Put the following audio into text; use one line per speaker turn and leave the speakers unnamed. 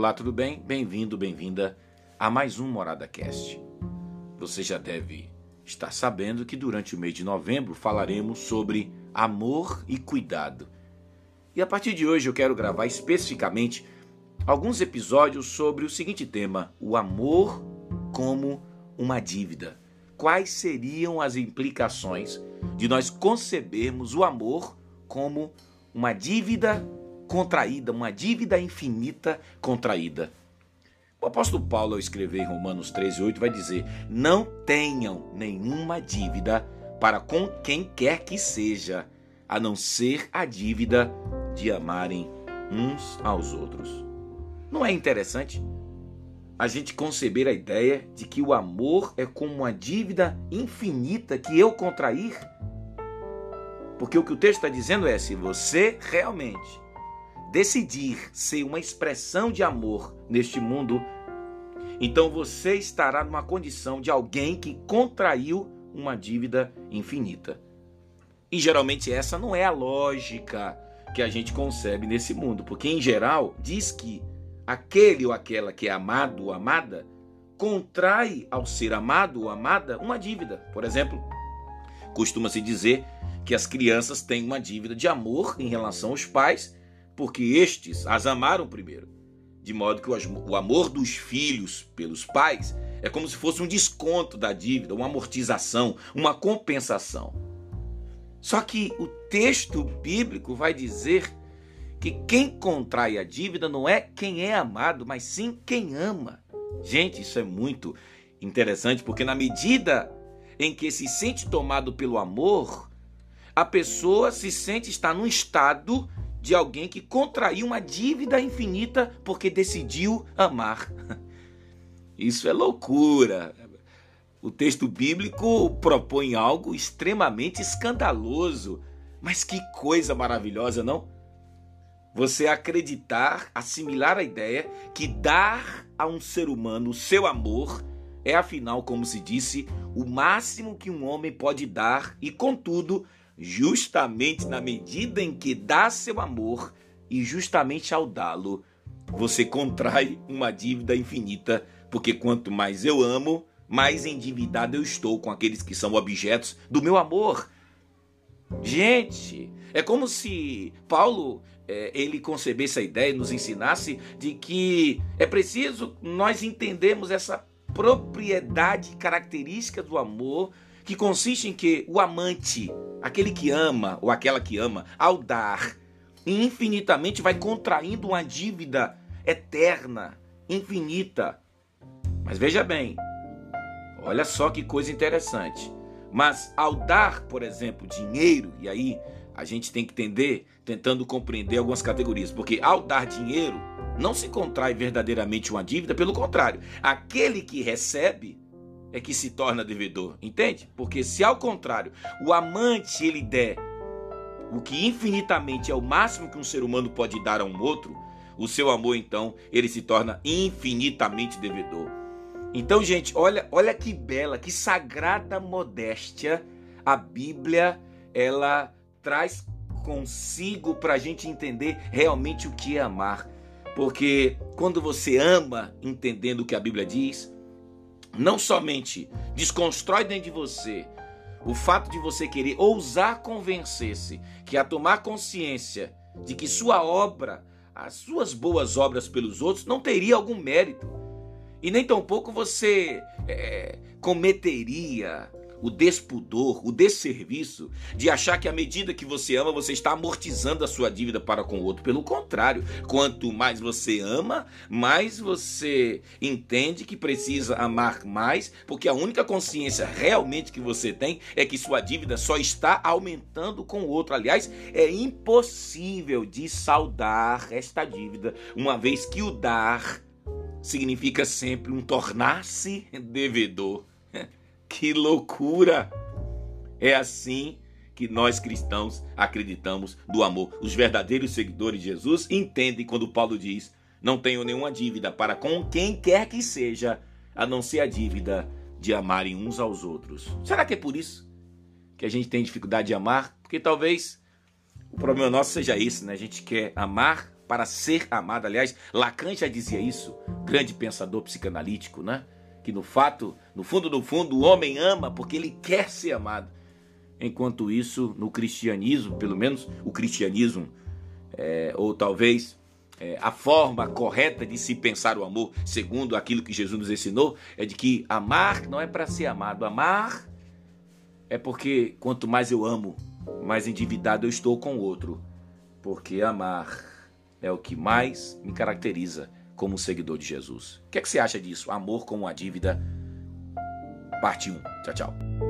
Olá, tudo bem? Bem-vindo, bem-vinda a mais um Morada Cast. Você já deve estar sabendo que durante o mês de novembro falaremos sobre amor e cuidado. E a partir de hoje eu quero gravar especificamente alguns episódios sobre o seguinte tema: o amor como uma dívida. Quais seriam as implicações de nós concebermos o amor como uma dívida contraída, uma dívida infinita contraída. O apóstolo Paulo, ao escrever em Romanos 13,8, vai dizer: Não tenham nenhuma dívida para com quem quer que seja, a não ser a dívida de amarem uns aos outros. Não é interessante a gente conceber a ideia de que o amor é como uma dívida infinita que eu contrair? Porque o que o texto está dizendo é: se você realmente decidir ser uma expressão de amor neste mundo, então você estará numa condição de alguém que contraiu uma dívida infinita. E geralmente essa não é a lógica que a gente concebe nesse mundo, porque em geral diz que aquele ou aquela que é amado ou amada contrai ao ser amado ou amada uma dívida. Por exemplo, costuma-se dizer que as crianças têm uma dívida de amor em relação aos pais porque estes as amaram primeiro. De modo que o amor dos filhos pelos pais é como se fosse um desconto da dívida, uma amortização, uma compensação. Só que o texto bíblico vai dizer que quem contrai a dívida não é quem é amado, mas sim quem ama. Gente, isso é muito interessante porque na medida em que se sente tomado pelo amor, a pessoa se sente estar num estado de alguém que contraiu uma dívida infinita porque decidiu amar. Isso é loucura. O texto bíblico propõe algo extremamente escandaloso. Mas que coisa maravilhosa, não? Você acreditar, assimilar a ideia que dar a um ser humano o seu amor é, afinal, como se disse, o máximo que um homem pode dar e, contudo, justamente na medida em que dá seu amor e justamente ao dá-lo, você contrai uma dívida infinita, porque quanto mais eu amo, mais endividado eu estou com aqueles que são objetos do meu amor. Gente, é como se Paulo é, ele concebesse a ideia e nos ensinasse de que é preciso nós entendermos essa propriedade característica do amor que consiste em que o amante, aquele que ama ou aquela que ama, ao dar, infinitamente vai contraindo uma dívida eterna, infinita. Mas veja bem, olha só que coisa interessante. Mas ao dar, por exemplo, dinheiro, e aí a gente tem que entender, tentando compreender algumas categorias, porque ao dar dinheiro, não se contrai verdadeiramente uma dívida, pelo contrário, aquele que recebe é que se torna devedor, entende? Porque se ao contrário, o amante ele der o que infinitamente é o máximo que um ser humano pode dar a um outro, o seu amor então, ele se torna infinitamente devedor. Então, gente, olha, olha que bela, que sagrada modéstia a Bíblia ela traz consigo para a gente entender realmente o que é amar. Porque quando você ama, entendendo o que a Bíblia diz, não somente desconstrói dentro de você o fato de você querer ousar convencer-se, que a tomar consciência de que sua obra, as suas boas obras pelos outros, não teria algum mérito. E nem tampouco você é, cometeria o despudor, o desserviço de achar que à medida que você ama, você está amortizando a sua dívida para com o outro. Pelo contrário, quanto mais você ama, mais você entende que precisa amar mais, porque a única consciência realmente que você tem é que sua dívida só está aumentando com o outro. Aliás, é impossível de saldar esta dívida, uma vez que o dar significa sempre um tornar-se devedor. Que loucura! É assim que nós cristãos acreditamos do amor. Os verdadeiros seguidores de Jesus entendem quando Paulo diz: Não tenho nenhuma dívida para com quem quer que seja, a não ser a dívida de amarem uns aos outros. Será que é por isso que a gente tem dificuldade de amar? Porque talvez o problema nosso seja esse, né? A gente quer amar para ser amado. Aliás, Lacan já dizia isso, grande pensador psicanalítico, né? Que no fato, no fundo do fundo, o homem ama porque ele quer ser amado. Enquanto isso, no cristianismo, pelo menos o cristianismo, é, ou talvez é, a forma correta de se pensar o amor, segundo aquilo que Jesus nos ensinou, é de que amar não é para ser amado. Amar é porque quanto mais eu amo, mais endividado eu estou com o outro. Porque amar é o que mais me caracteriza como seguidor de Jesus. O que, é que você acha disso? Amor como uma dívida. Parte 1. Tchau, tchau.